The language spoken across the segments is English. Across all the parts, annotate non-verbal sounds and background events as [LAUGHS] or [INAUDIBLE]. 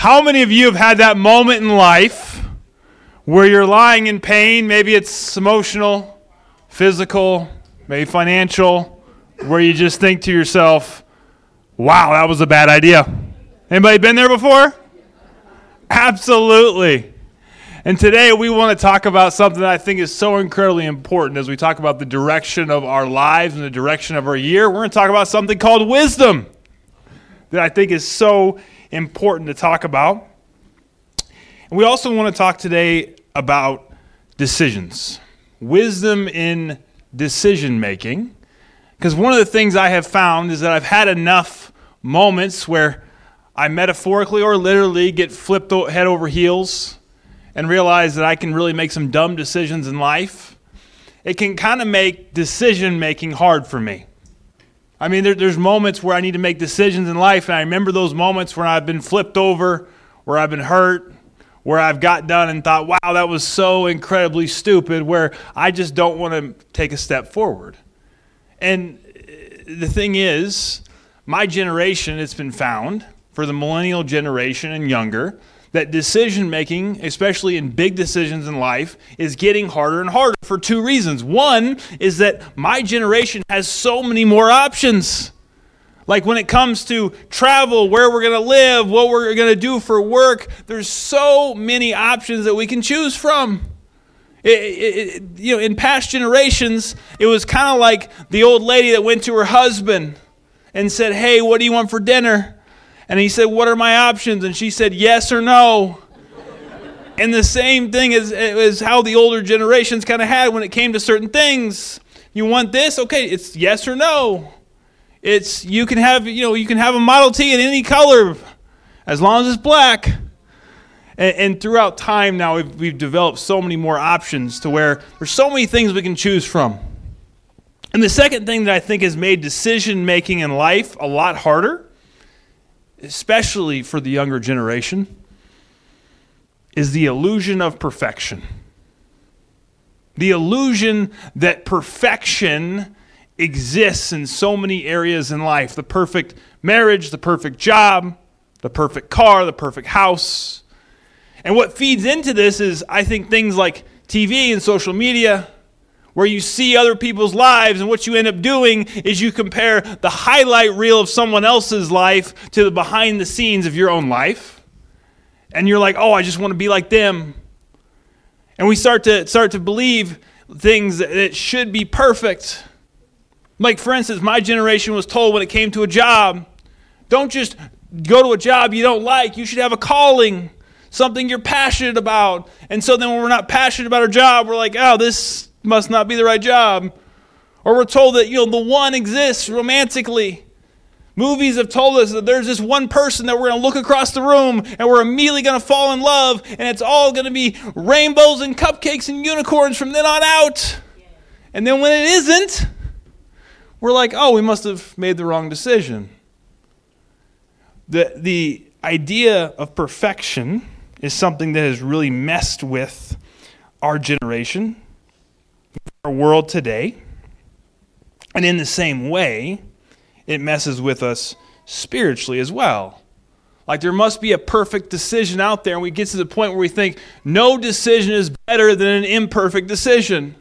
How many of you have had that moment in life where you're lying in pain? Maybe it's emotional, physical, maybe financial, where you just think to yourself, wow, that was a bad idea. Anybody been there before? Absolutely. And today we want to talk about something that I think is so incredibly important as we talk about the direction of our lives and the direction of our year. We're going to talk about something called wisdom that I think is so important to talk about. And we also want to talk today about decisions, wisdom in decision making. Because one of the things I have found is that I've had enough moments where I metaphorically or literally get flipped head over heels and realize that I can really make some dumb decisions in life, it can kind of make decision making hard for me. I mean, there, there's moments where I need to make decisions in life, and I remember those moments where I've been flipped over, where I've been hurt, where I've got done and thought, wow, that was so incredibly stupid, where I just don't want to take a step forward. And uh, the thing is, my generation, it's been found, for the millennial generation and younger, that decision making, especially in big decisions in life, is getting harder and harder for two reasons. One is that my generation has so many more options. Like when it comes to travel, where we're going to live, what we're going to do for work, there's so many options that we can choose from. It, it, it, you know, in past generations, it was kind of like the old lady that went to her husband and said, "Hey, what do you want for dinner?" And he said, What are my options? And she said, Yes or no. and the same thing is, is how the older generations kind of had when it came to certain things. You want this? Okay, it's yes or no. It's you can have, you know, you can have a Model T in any color as long as it's black. And, and throughout time now, we've, we've developed so many more options to where there's so many things we can choose from. And the second thing that I think has made decision making in life a lot harder especially for the younger generation, is the illusion of perfection. The illusion that perfection exists in so many areas in life the perfect marriage, the perfect job, the perfect car, the perfect house. And what feeds into this is, I think, things like TV and social media where you see other people's lives, and what you end up doing is you compare the highlight reel of someone else's life to the behind the scenes of your own life. And you're like, oh, I just want to be like them. And we start to start to believe things that should be perfect. Like, for instance, my generation was told when it came to a job, don't just go to a job you don't like, you should have a calling, something you're passionate about. And so then when we're not passionate about our job, we're like, oh, this must not be the right job. Or we're told that, you know, the one exists romantically. Movies have told us that there's this one person that we're going to look across the room and we're immediately going to fall in love and it's all going to be rainbows and cupcakes and unicorns from then on out. And then when it isn't, we're like, oh, we must have made the wrong decision. The, the idea of perfection is something that has really messed with our generation our world today. And in the same way, it messes with us spiritually as well. Like there must be a perfect decision out there, and we get to the point where we think no decision is better than an imperfect decision.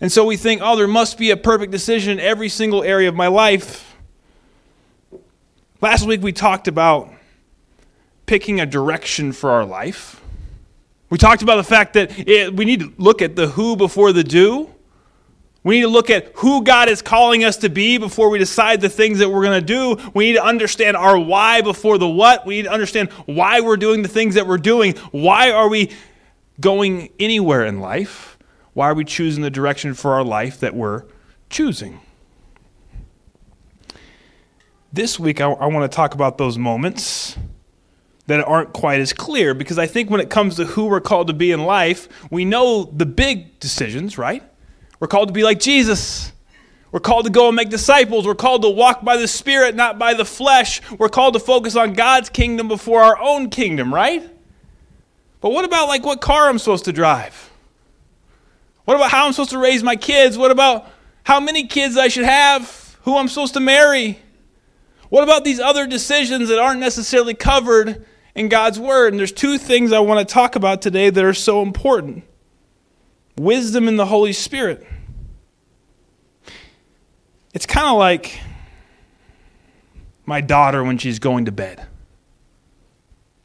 And so we think, oh, there must be a perfect decision in every single area of my life. Last week we talked about picking a direction for our life. We talked about the fact that it, we need to look at the who before the do. We need to look at who God is calling us to be before we decide the things that we're going to do. We need to understand our why before the what. We need to understand why we're doing the things that we're doing. Why are we going anywhere in life? Why are we choosing the direction for our life that we're choosing? This week, I, I want to talk about those moments that aren't quite as clear because I think when it comes to who we're called to be in life, we know the big decisions, right? We're called to be like Jesus. We're called to go and make disciples. We're called to walk by the Spirit, not by the flesh. We're called to focus on God's kingdom before our own kingdom, right? But what about like what car I'm supposed to drive? What about how I'm supposed to raise my kids? What about how many kids I should have? Who I'm supposed to marry? What about these other decisions that aren't necessarily covered in God's Word. And there's two things I want to talk about today that are so important wisdom in the Holy Spirit. It's kind of like my daughter when she's going to bed.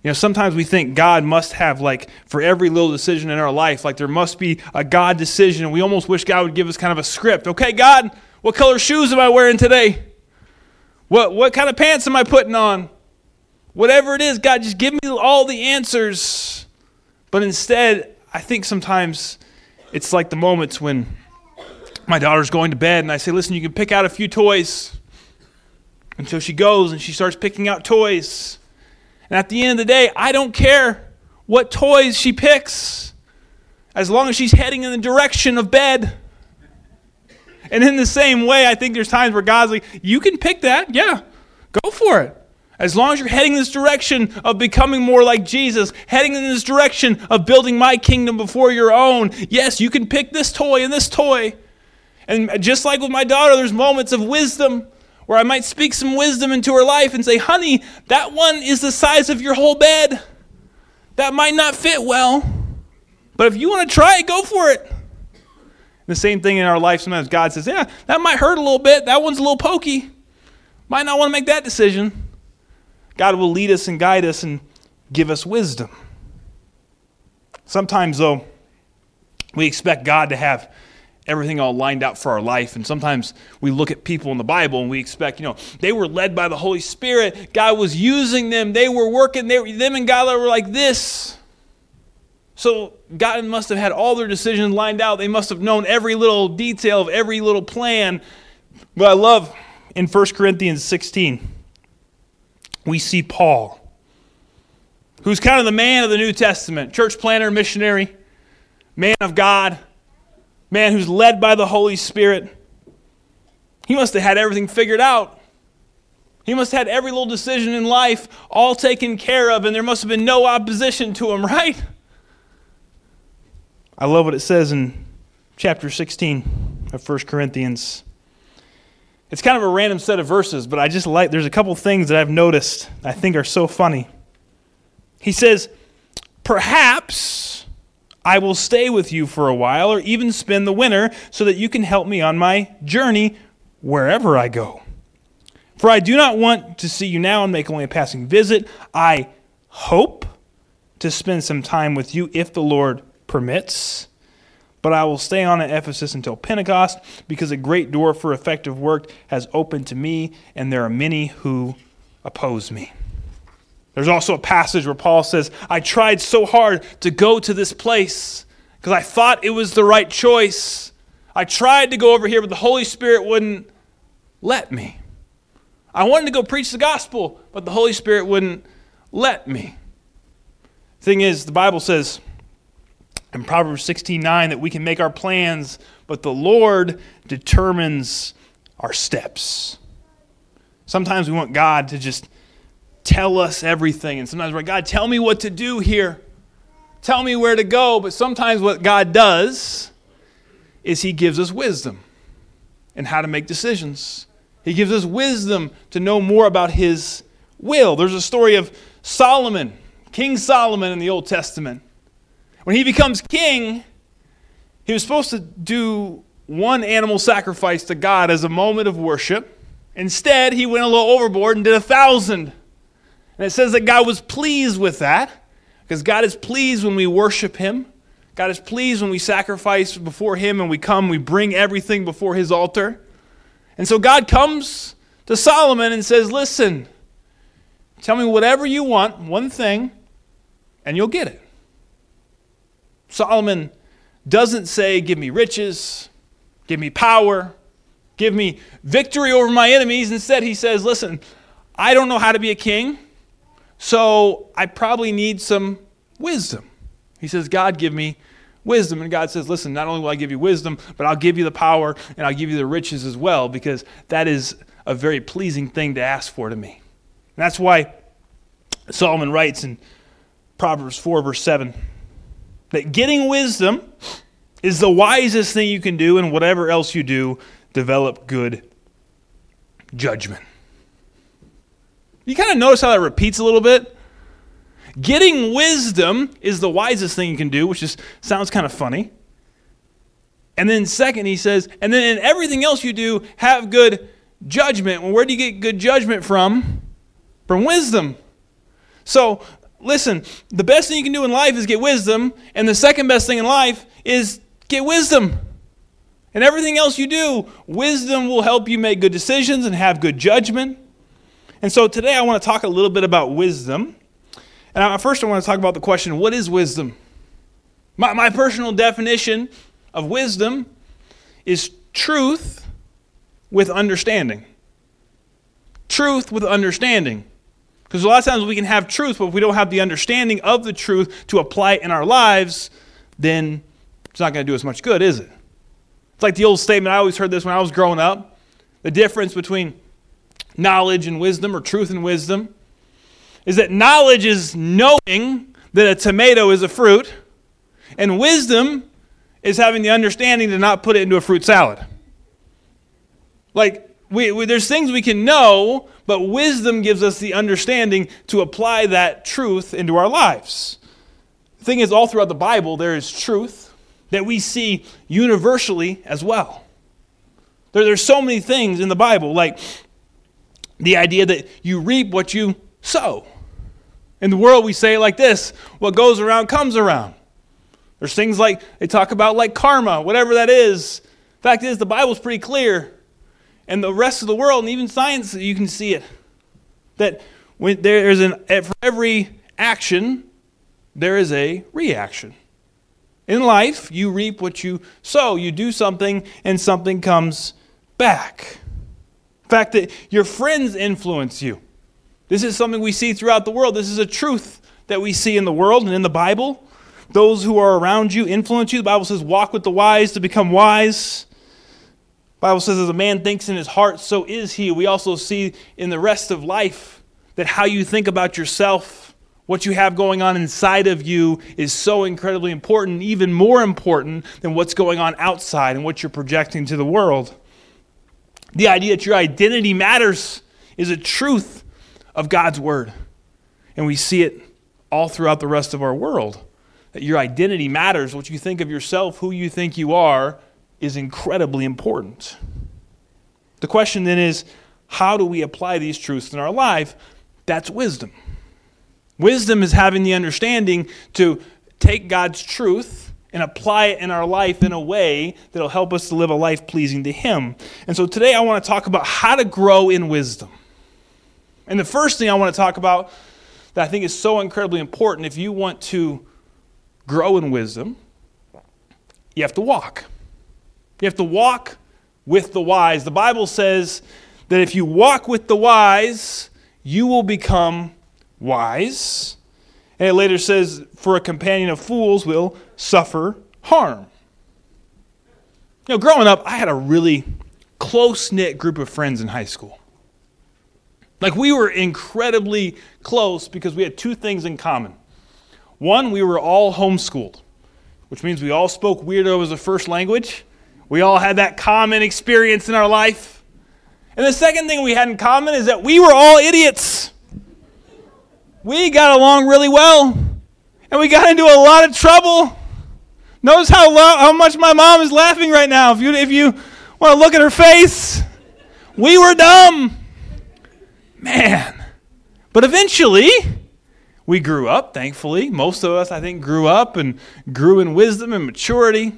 You know, sometimes we think God must have, like, for every little decision in our life, like there must be a God decision, we almost wish God would give us kind of a script. Okay, God, what color shoes am I wearing today? What, what kind of pants am I putting on? Whatever it is, God, just give me all the answers. But instead, I think sometimes it's like the moments when my daughter's going to bed, and I say, Listen, you can pick out a few toys. And so she goes and she starts picking out toys. And at the end of the day, I don't care what toys she picks as long as she's heading in the direction of bed. And in the same way, I think there's times where God's like, you can pick that. Yeah, go for it. As long as you're heading in this direction of becoming more like Jesus, heading in this direction of building my kingdom before your own, yes, you can pick this toy and this toy. And just like with my daughter, there's moments of wisdom where I might speak some wisdom into her life and say, honey, that one is the size of your whole bed. That might not fit well. But if you want to try it, go for it. The same thing in our life. Sometimes God says, yeah, that might hurt a little bit. That one's a little pokey. Might not want to make that decision. God will lead us and guide us and give us wisdom. Sometimes, though, we expect God to have everything all lined out for our life. And sometimes we look at people in the Bible and we expect, you know, they were led by the Holy Spirit. God was using them. They were working. They, them and God were like this. So God must have had all their decisions lined out. They must have known every little detail of every little plan. But I love in 1 Corinthians 16, we see Paul, who's kind of the man of the New Testament, church planner, missionary, man of God man who's led by the Holy Spirit, he must have had everything figured out. He must have had every little decision in life all taken care of, and there must have been no opposition to him, [LAUGHS] right? I love what it says in chapter 16 of 1 Corinthians. It's kind of a random set of verses, but I just like, there's a couple things that I've noticed I think are so funny. He says, Perhaps I will stay with you for a while or even spend the winter so that you can help me on my journey wherever I go. For I do not want to see you now and make only a passing visit. I hope to spend some time with you if the Lord permits. But I will stay on at Ephesus until Pentecost because a great door for effective work has opened to me, and there are many who oppose me. There's also a passage where Paul says, I tried so hard to go to this place because I thought it was the right choice. I tried to go over here, but the Holy Spirit wouldn't let me. I wanted to go preach the gospel, but the Holy Spirit wouldn't let me. Thing is, the Bible says in Proverbs 16:9 that we can make our plans, but the Lord determines our steps. Sometimes we want God to just tell us everything. And sometimes we're like, God, tell me what to do here. Tell me where to go. But sometimes what God does is He gives us wisdom and how to make decisions. He gives us wisdom to know more about His will. There's a story of Solomon, King Solomon in the Old Testament. When he becomes king, he was supposed to do one animal sacrifice to God as a moment of worship. Instead, he went a little overboard and did a thousand. And it says that God was pleased with that because God is pleased when we worship Him. God is pleased when we sacrifice before Him and we come, we bring everything before His altar. And so God comes to Solomon and says, Listen, tell me whatever you want, one thing, and you'll get it. Solomon doesn't say, Give me riches, give me power, give me victory over my enemies. Instead, he says, Listen, I don't know how to be a king. So I probably need some wisdom. He says, God, give me wisdom. And God says, Listen, not only will I give you wisdom, but I'll give you the power and I'll give you the riches as well, because that is a very pleasing thing to ask for to me. And that's why Solomon writes in Proverbs 4, verse 7, that getting wisdom is the wisest thing you can do, and whatever else you do, develop good judgment. You kind of notice how that repeats a little bit? getting wisdom is the wisest thing you can do, which is sounds kind of funny. And then second, he says, and then in everything else you do, have good judgment. Well, where do you get good judgment from? From wisdom. So, listen, the best thing you can do in life is get wisdom, and the second best thing in life is get wisdom. And everything else you do, wisdom will help you make good decisions and have good judgment. And so today I want to talk a little bit about wisdom. And I, first I want to talk about the question what is wisdom? My, my personal definition of wisdom is truth with understanding. Truth with understanding. Because a lot of times we can have truth, but if we don't have the understanding of the truth to apply it in our lives, then it's not going to do us much good, is it? It's like the old statement, I always heard this when I was growing up the difference between knowledge and wisdom, or truth and wisdom, is that knowledge is knowing that a tomato is a fruit, and wisdom is having the understanding to not put it into a fruit salad. Like, we, we, there's things we can know, but wisdom gives us the understanding to apply that truth into our lives. The thing is, all throughout the Bible, there is truth that we see universally as well. There, there's so many things in the Bible, like the idea that you reap what you sow. In the world, we say like this what goes around comes around. There's things like they talk about, like karma, whatever that is. Fact is, the Bible's pretty clear. And the rest of the world, and even science, you can see it. That when there's an, for every action, there is a reaction. In life, you reap what you sow. You do something, and something comes back. The fact that your friends influence you. This is something we see throughout the world. This is a truth that we see in the world and in the Bible. Those who are around you influence you. The Bible says, walk with the wise to become wise. Bible says, as a man thinks in his heart, so is he. We also see in the rest of life that how you think about yourself what you have going on inside of you is so incredibly important, even more important than what's going on outside and what you're projecting to the world. The idea that your identity matters is a truth of God's Word. And we see it all throughout the rest of our world. That your identity matters. What you think of yourself, who you think you are, is incredibly important. The question then is how do we apply these truths in our life? That's wisdom. Wisdom is having the understanding to take God's truth and apply it in our life in a way that'll help us to live a life pleasing to Him. And so today I want to talk about how to grow in wisdom. And the first thing I want to talk about that I think is so incredibly important if you want to grow in wisdom, you have to walk. You have to walk with the wise. The Bible says that if you walk with the wise, you will become wise. And it later says, For a companion of fools will suffer harm. You know, growing up, I had a really close knit group of friends in high school. Like, we were incredibly close because we had two things in common. One, we were all homeschooled, which means we all spoke weirdo as a first language. We all had that common experience in our life. And the second thing we had in common is that we were all idiots we got along really well, and we got into a lot of trouble. Notice how, lo- how much my mom is laughing right now. If you, if you want to look at her face, we were dumb. Man. But eventually, we grew up, thankfully. Most of us, I think, grew up and grew in wisdom and maturity.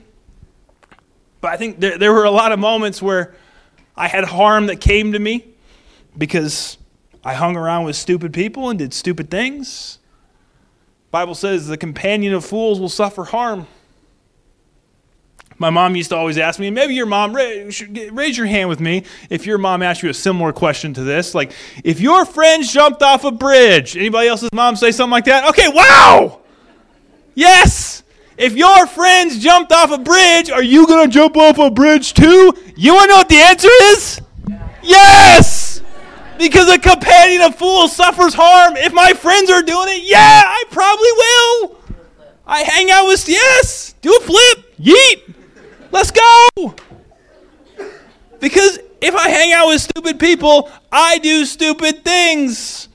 But I think there, there were a lot of moments where I had harm that came to me because I hung around with stupid people and did stupid things. Bible says the companion of fools will suffer harm. My mom used to always ask me, maybe your mom, raise your hand with me if your mom asked you a similar question to this. Like, if your friends jumped off a bridge, anybody else's mom say something like that? Okay, wow! Yes! If your friends jumped off a bridge, are you going to jump off a bridge too? You want to know what the answer is? Yes! Because a companion of fools suffers harm. If my friends are doing it, yeah, I probably will. I hang out with, yes, do a flip, yeet, let's go. Because if I hang out with stupid people, I do stupid things.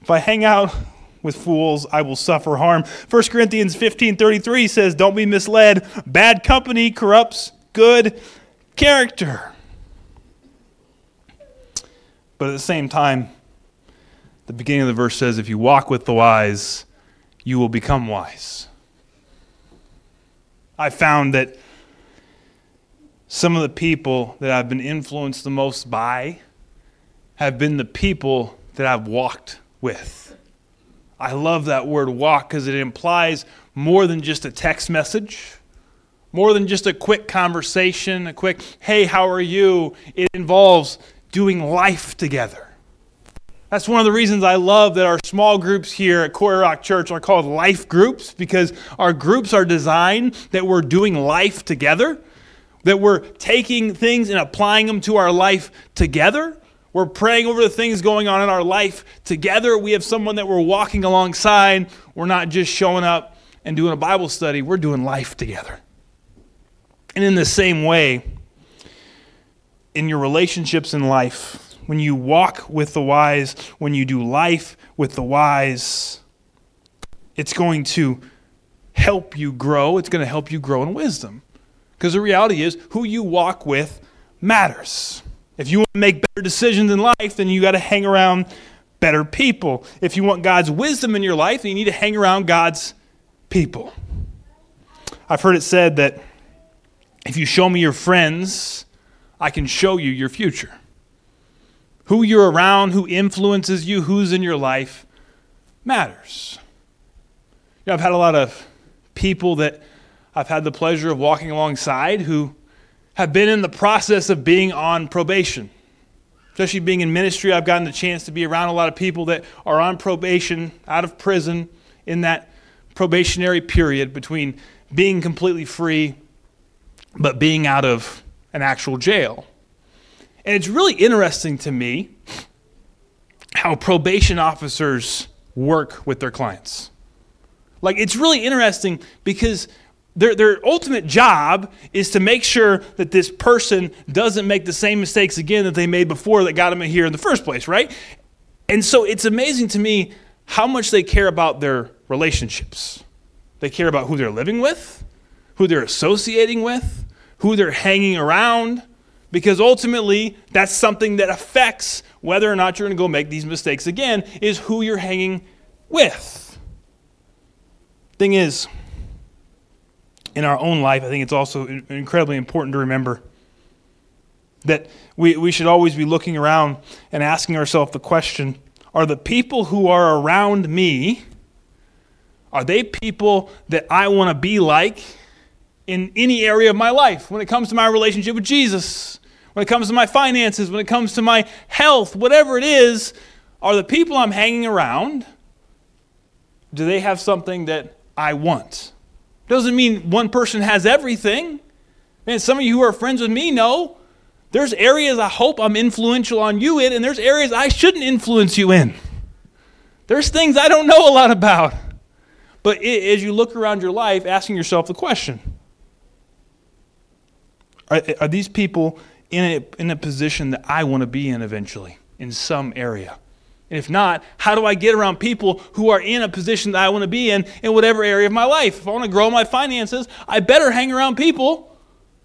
If I hang out with fools I will suffer harm. 1 Corinthians 15:33 says, "Don't be misled. Bad company corrupts good character." But at the same time, the beginning of the verse says, "If you walk with the wise, you will become wise." I found that some of the people that I've been influenced the most by have been the people that I've walked with. I love that word walk because it implies more than just a text message, more than just a quick conversation, a quick, hey, how are you? It involves doing life together. That's one of the reasons I love that our small groups here at Quarry Rock Church are called life groups because our groups are designed that we're doing life together, that we're taking things and applying them to our life together. We're praying over the things going on in our life together. We have someone that we're walking alongside. We're not just showing up and doing a Bible study, we're doing life together. And in the same way, in your relationships in life, when you walk with the wise, when you do life with the wise, it's going to help you grow. It's going to help you grow in wisdom. Because the reality is, who you walk with matters. If you want to make better decisions in life, then you got to hang around better people. If you want God's wisdom in your life, then you need to hang around God's people. I've heard it said that if you show me your friends, I can show you your future. Who you're around, who influences you, who's in your life matters. You know, I've had a lot of people that I've had the pleasure of walking alongside who have been in the process of being on probation. Especially being in ministry, I've gotten the chance to be around a lot of people that are on probation, out of prison, in that probationary period between being completely free but being out of an actual jail. And it's really interesting to me how probation officers work with their clients. Like, it's really interesting because their, their ultimate job is to make sure that this person doesn't make the same mistakes again that they made before that got them here in the first place, right? And so it's amazing to me how much they care about their relationships. They care about who they're living with, who they're associating with, who they're hanging around, because ultimately that's something that affects whether or not you're going to go make these mistakes again, is who you're hanging with. Thing is, in our own life, I think it's also incredibly important to remember that we, we should always be looking around and asking ourselves the question are the people who are around me are they people that i want to be like in any area of my life? When it comes to my relationship with jesus when it comes to my finances when it comes to my health whatever it is are the people i'm hanging around do they have something that i want doesn't mean one person has everything. Man, some of you who are friends with me know there's areas I hope I'm influential on you in, and there's areas I shouldn't influence you in. There's things I don't know a lot about. But as you look around your life, asking yourself the question Are, are these people in a, in a position that I want to be in eventually, in some area? And if not, how do I get around people who are in a position that I want to be in in whatever area of my life? If I want to grow my finances, I better hang around people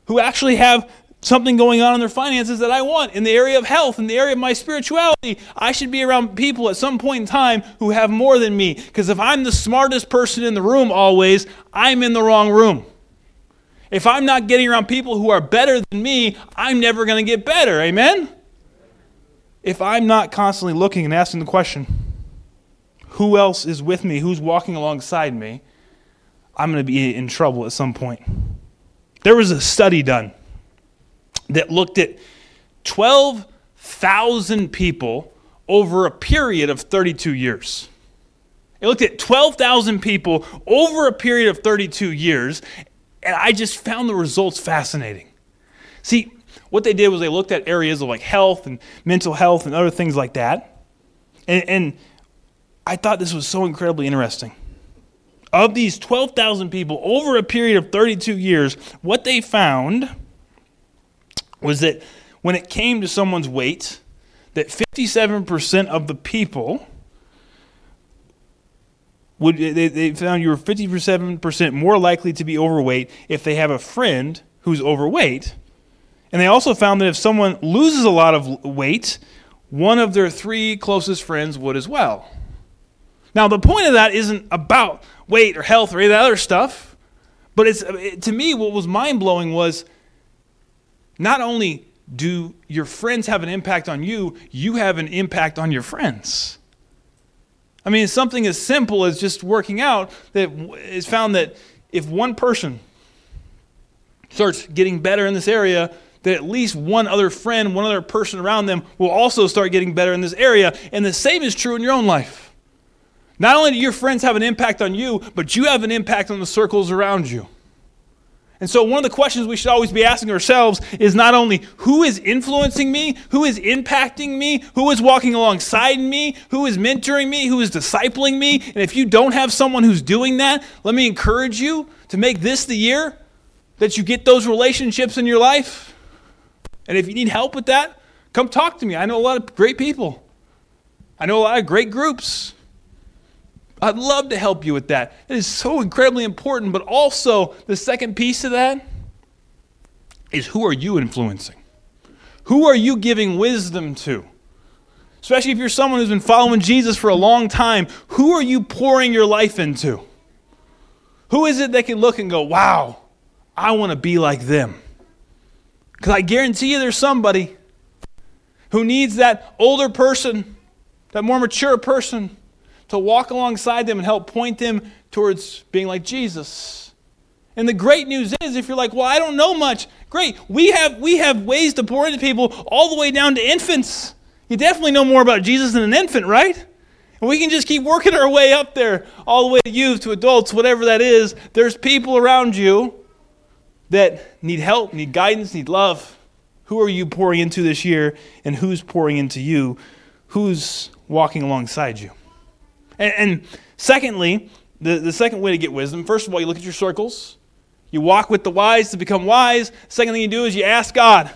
who actually have something going on in their finances that I want. In the area of health, in the area of my spirituality, I should be around people at some point in time who have more than me. Because if I'm the smartest person in the room always, I'm in the wrong room. If I'm not getting around people who are better than me, I'm never going to get better. Amen? If I'm not constantly looking and asking the question, who else is with me? Who's walking alongside me? I'm going to be in trouble at some point. There was a study done that looked at 12,000 people over a period of 32 years. It looked at 12,000 people over a period of 32 years, and I just found the results fascinating. See, what they did was they looked at areas of like health and mental health and other things like that. And, and I thought this was so incredibly interesting. Of these 12,000 people over a period of 32 years, what they found was that when it came to someone's weight, that 57% of the people would they, they found you were 57% more likely to be overweight if they have a friend who's overweight. And they also found that if someone loses a lot of weight, one of their three closest friends would as well. Now, the point of that isn't about weight or health or any of that other stuff, but it's to me what was mind blowing was not only do your friends have an impact on you, you have an impact on your friends. I mean, something as simple as just working out that is found that if one person starts getting better in this area, that at least one other friend, one other person around them will also start getting better in this area. And the same is true in your own life. Not only do your friends have an impact on you, but you have an impact on the circles around you. And so, one of the questions we should always be asking ourselves is not only who is influencing me, who is impacting me, who is walking alongside me, who is mentoring me, who is discipling me. And if you don't have someone who's doing that, let me encourage you to make this the year that you get those relationships in your life. And if you need help with that, come talk to me. I know a lot of great people, I know a lot of great groups. I'd love to help you with that. It is so incredibly important, but also the second piece of that is who are you influencing? Who are you giving wisdom to? Especially if you're someone who's been following Jesus for a long time, who are you pouring your life into? Who is it that can look and go, wow, I want to be like them? Because I guarantee you there's somebody who needs that older person, that more mature person to walk alongside them and help point them towards being like Jesus. And the great news is if you're like, "Well, I don't know much." Great. We have we have ways to pour into people all the way down to infants. You definitely know more about Jesus than an infant, right? And we can just keep working our way up there, all the way to youth, to adults, whatever that is. There's people around you that need help, need guidance, need love. Who are you pouring into this year, and who's pouring into you? Who's walking alongside you? And, and secondly, the, the second way to get wisdom, first of all, you look at your circles. You walk with the wise to become wise. Second thing you do is you ask God.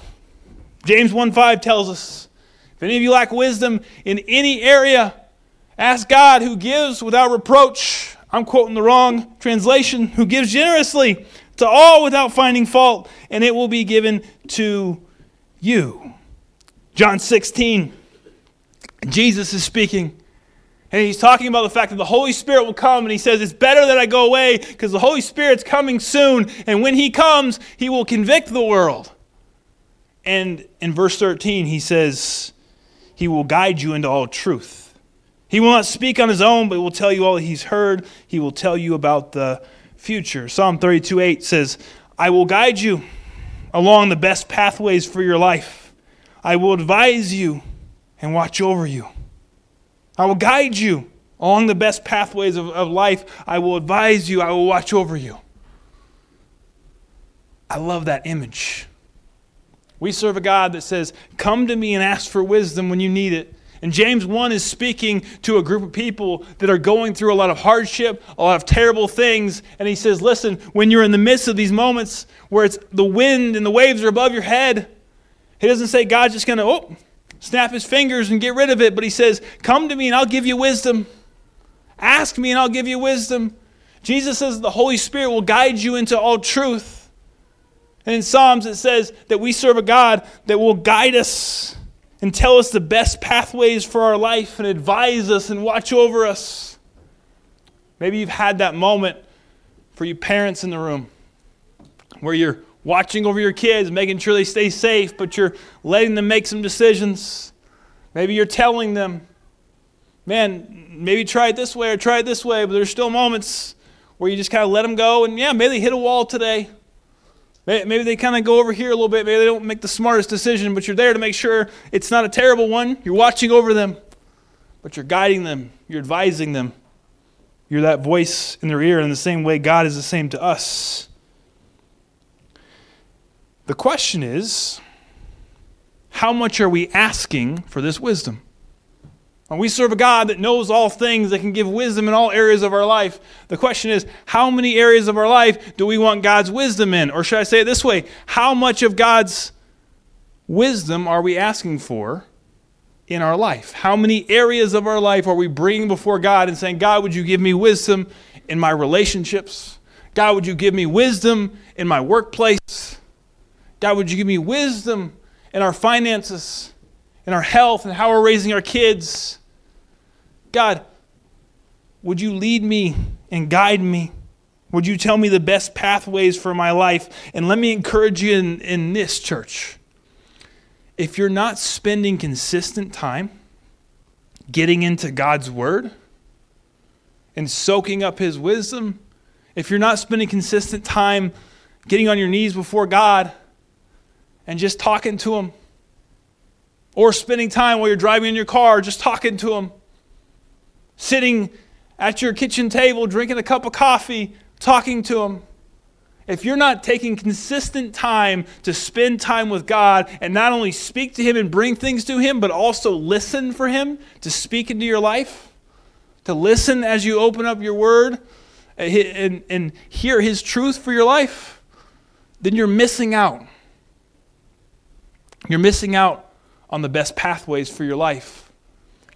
James 1:5 tells us, if any of you lack wisdom in any area, ask God who gives without reproach. I'm quoting the wrong translation, who gives generously to all without finding fault, and it will be given to you. John 16, Jesus is speaking. And he's talking about the fact that the Holy Spirit will come, and he says, It's better that I go away because the Holy Spirit's coming soon. And when he comes, he will convict the world. And in verse 13, he says, He will guide you into all truth. He will not speak on his own, but will tell you all that he's heard. He will tell you about the future. Psalm 32 8 says, I will guide you along the best pathways for your life. I will advise you and watch over you. I will guide you along the best pathways of, of life. I will advise you. I will watch over you. I love that image. We serve a God that says, Come to me and ask for wisdom when you need it. And James 1 is speaking to a group of people that are going through a lot of hardship, a lot of terrible things. And he says, Listen, when you're in the midst of these moments where it's the wind and the waves are above your head, he doesn't say God's just going to, oh, snap his fingers and get rid of it, but he says, Come to me and I'll give you wisdom. Ask me and I'll give you wisdom. Jesus says the Holy Spirit will guide you into all truth. And in Psalms, it says that we serve a God that will guide us and tell us the best pathways for our life and advise us and watch over us. Maybe you've had that moment for you parents in the room where you're watching over your kids, making sure they stay safe, but you're letting them make some decisions. Maybe you're telling them, man, maybe try it this way or try it this way, but there's still moments where you just kind of let them go, and yeah, maybe they hit a wall today. Maybe they kind of go over here a little bit. Maybe they don't make the smartest decision, but you're there to make sure it's not a terrible one. You're watching over them, but you're guiding them, you're advising them. You're that voice in their ear in the same way God is the same to us. The question is how much are we asking for this wisdom? We serve a God that knows all things, that can give wisdom in all areas of our life. The question is, how many areas of our life do we want God's wisdom in? Or should I say it this way? How much of God's wisdom are we asking for in our life? How many areas of our life are we bringing before God and saying, God, would you give me wisdom in my relationships? God, would you give me wisdom in my workplace? God, would you give me wisdom in our finances, in our health, and how we're raising our kids? God, would you lead me and guide me? Would you tell me the best pathways for my life? And let me encourage you in, in this church. If you're not spending consistent time getting into God's Word and soaking up His wisdom, if you're not spending consistent time getting on your knees before God and just talking to Him, or spending time while you're driving in your car just talking to Him, sitting at your kitchen table drinking a cup of coffee, talking to Him. If you're not taking consistent time to spend time with God and not only speak to Him and bring things to Him, but also listen for Him to speak into your life, to listen as you open up your Word eh, and, and hear His truth for your life, then you're missing out. You're missing out on the best pathways for your life.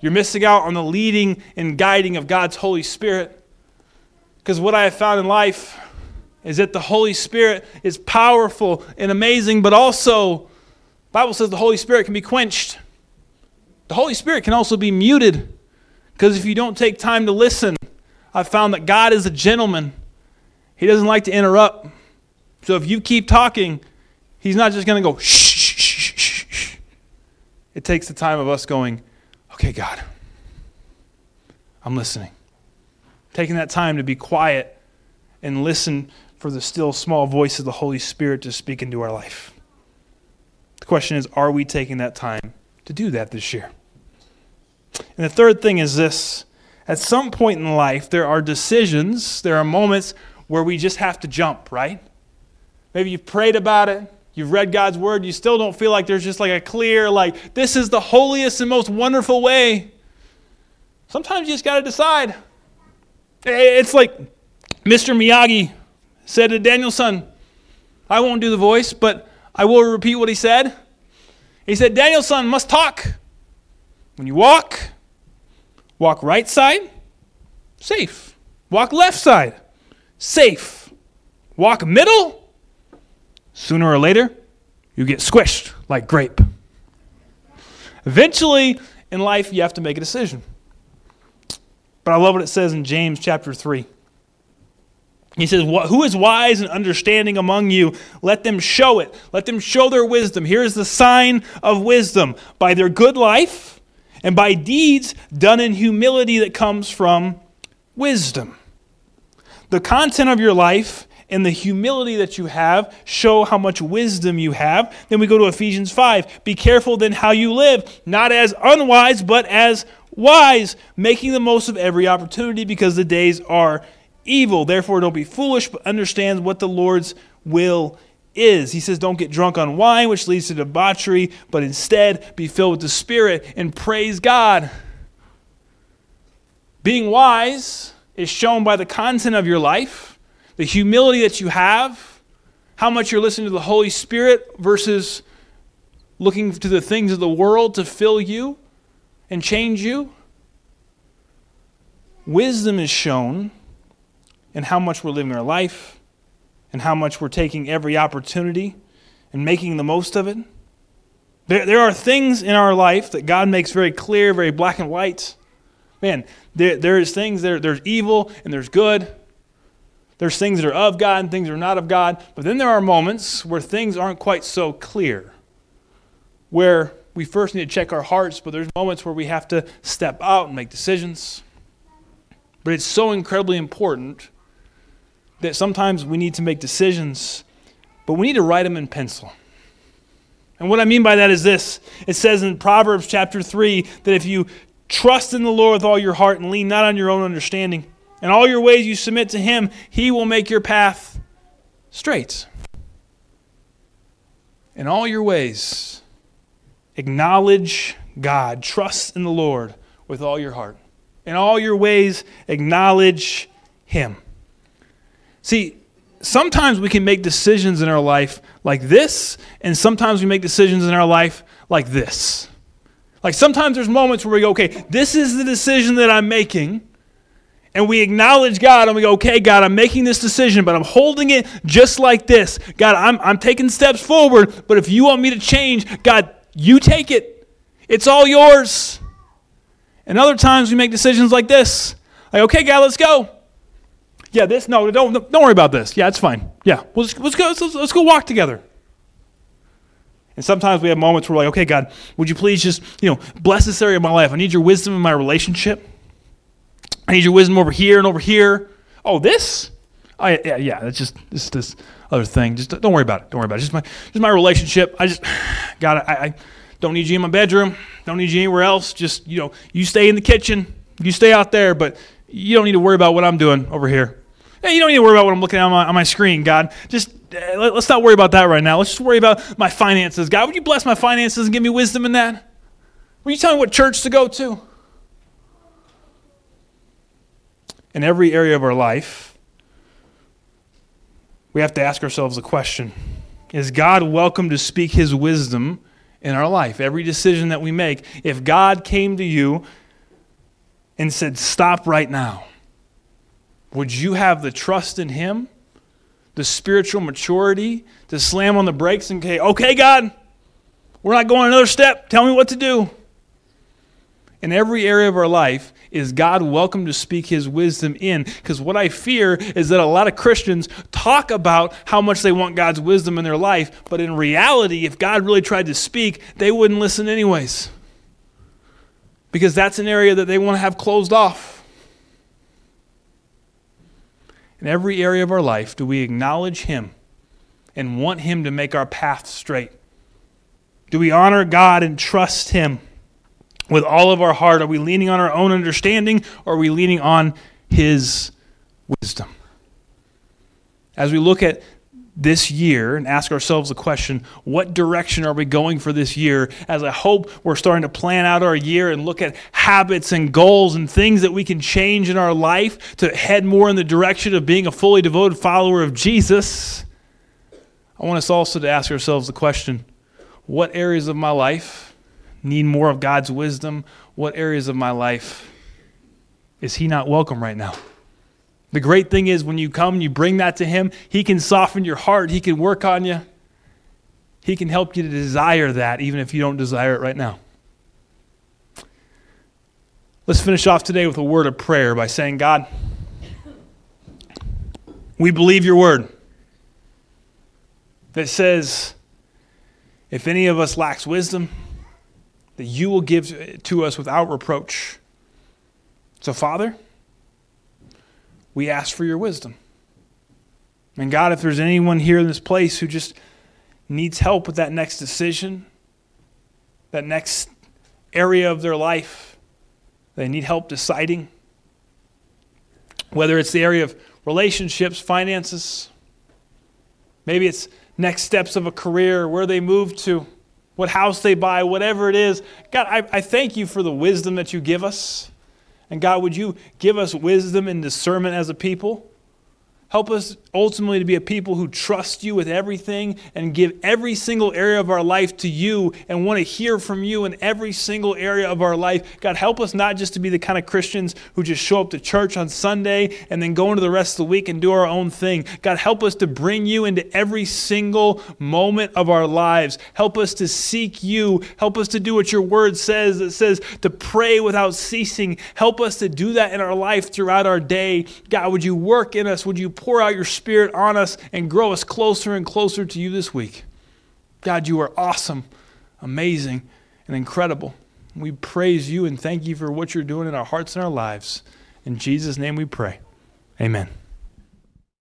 You're missing out on the leading and guiding of God's Holy Spirit. Because what I have found in life is that the Holy Spirit is powerful and amazing, but also, Bible says the Holy Spirit can be quenched. The Holy Spirit can also be muted. Because if you don't take time to listen, I've found that God is a gentleman. He doesn't like to interrupt. So if you keep talking, He's not just going to go shh. It takes the time of us going, okay, God, I'm listening. Taking that time to be quiet and listen for the still small voice of the Holy Spirit to speak into our life. The question is, are we taking that time to do that this year? And the third thing is this at some point in life, there are decisions, there are moments where we just have to jump, right? Maybe you've prayed about it, you've read God's word, you still don't feel like there's just like a clear, like, this is the holiest and most wonderful way. Sometimes you just got to decide. It's like Mr. Miyagi said to Daniel-san, I won't do the voice, but I will repeat what he said. He said, Daniel-san must talk. When you walk, walk right side, safe. Walk left side, safe. Walk middle, sooner or later, you get squished like grape. Eventually, in life, you have to make a decision. But I love what it says in James chapter 3. He says, Who is wise and understanding among you? Let them show it. Let them show their wisdom. Here is the sign of wisdom by their good life and by deeds done in humility that comes from wisdom. The content of your life and the humility that you have show how much wisdom you have. Then we go to Ephesians 5. Be careful then how you live, not as unwise, but as wise, making the most of every opportunity because the days are evil. Therefore, don't be foolish, but understand what the Lord's will is. He says, Don't get drunk on wine, which leads to debauchery, but instead be filled with the Spirit and praise God. Being wise is shown by the content of your life, the humility that you have, how much you're listening to the Holy Spirit versus looking to the things of the world to fill you and change you. Wisdom is shown in how much we're living our life and how much we're taking every opportunity and making the most of it. There, there are things in our life that God makes very clear, very black and white. Man, there, there's things, there, there's evil and there's good. There's things that are of God and things that are not of God. But then there are moments where things aren't quite so clear, where we first need to check our hearts, but there's moments where we have to step out and make decisions. But it's so incredibly important that sometimes we need to make decisions, but we need to write them in pencil. And what I mean by that is this it says in Proverbs chapter 3 that if you trust in the Lord with all your heart and lean not on your own understanding, and all your ways you submit to Him, He will make your path straight. In all your ways, acknowledge God. Trust in the Lord with all your heart. In all your ways, acknowledge Him. See, sometimes we can make decisions in our life like this, and sometimes we make decisions in our life like this. Like sometimes there's moments where we go, okay, this is the decision that I'm making. And we acknowledge God and we go, okay, God, I'm making this decision, but I'm holding it just like this. God, I'm, I'm taking steps forward, but if you want me to change, God, you take it. It's all yours. And other times we make decisions like this. Like, okay, God, let's go. Yeah, this, no, don't, don't worry about this. Yeah, it's fine. Yeah, let's, let's go, let's, let's go walk together. And sometimes we have moments where we're like, okay, God, would you please just, you know, bless this area of my life? I need your wisdom in my relationship. I need your wisdom over here and over here. Oh, this? Oh, yeah, yeah, that's just this this other thing. Just don't worry about it. Don't worry about it. Just my just my relationship. I just [SIGHS] God, I, I don't need you in my bedroom. Don't need you anywhere else. Just you know, you stay in the kitchen. You stay out there, but you don't need to worry about what I'm doing over here. Hey, you don't need to worry about what I'm looking at on my, on my screen, God. Just uh, let, us not worry about that right now. Let's just worry about my finances. God, would you bless my finances and give me wisdom in that? Will you tell me what church to go to? In every area of our life, we have to ask ourselves a question Is God welcome to speak his wisdom in our life? Every decision that we make, if God came to you and said, Stop right now, would you have the trust in him? the spiritual maturity to slam on the brakes and say, okay, God, we're not going another step. Tell me what to do. In every area of our life, is God welcome to speak his wisdom in? Because what I fear is that a lot of Christians talk about how much they want God's wisdom in their life, but in reality, if God really tried to speak, they wouldn't listen anyways. Because that's an area that they want to have closed off. In every area of our life, do we acknowledge Him and want Him to make our path straight? Do we honor God and trust Him with all of our heart? Are we leaning on our own understanding or are we leaning on His wisdom? As we look at this year and ask ourselves the question what direction are we going for this year? As I hope we're starting to plan out our year and look at habits and goals and things that we can change in our life to head more in the direction of being a fully devoted follower of Jesus. I want us also to ask ourselves the question what areas of my life need more of God's wisdom? What areas of my life is He not welcome right now? The great thing is when you come, you bring that to Him, He can soften your heart, He can work on you. He can help you to desire that, even if you don't desire it right now. Let's finish off today with a word of prayer by saying, God, we believe your word that says, if any of us lacks wisdom, that you will give to us without reproach. So, Father, we ask for your wisdom. And God, if there's anyone here in this place who just needs help with that next decision, that next area of their life, they need help deciding, whether it's the area of relationships, finances, maybe it's next steps of a career, where they move to, what house they buy, whatever it is. God, I, I thank you for the wisdom that you give us. And God, would you give us wisdom and discernment as a people? Help us ultimately to be a people who trust you with everything and give every single area of our life to you and want to hear from you in every single area of our life. God, help us not just to be the kind of Christians who just show up to church on Sunday and then go into the rest of the week and do our own thing. God, help us to bring you into every single moment of our lives. Help us to seek you. Help us to do what your word says. It says to pray without ceasing. Help us to do that in our life throughout our day. God, would you work in us? Would you pour out your spirit on us and grow us closer and closer to you this week. God, you are awesome, amazing, and incredible. We praise you and thank you for what you're doing in our hearts and our lives. In Jesus' name we pray. Amen.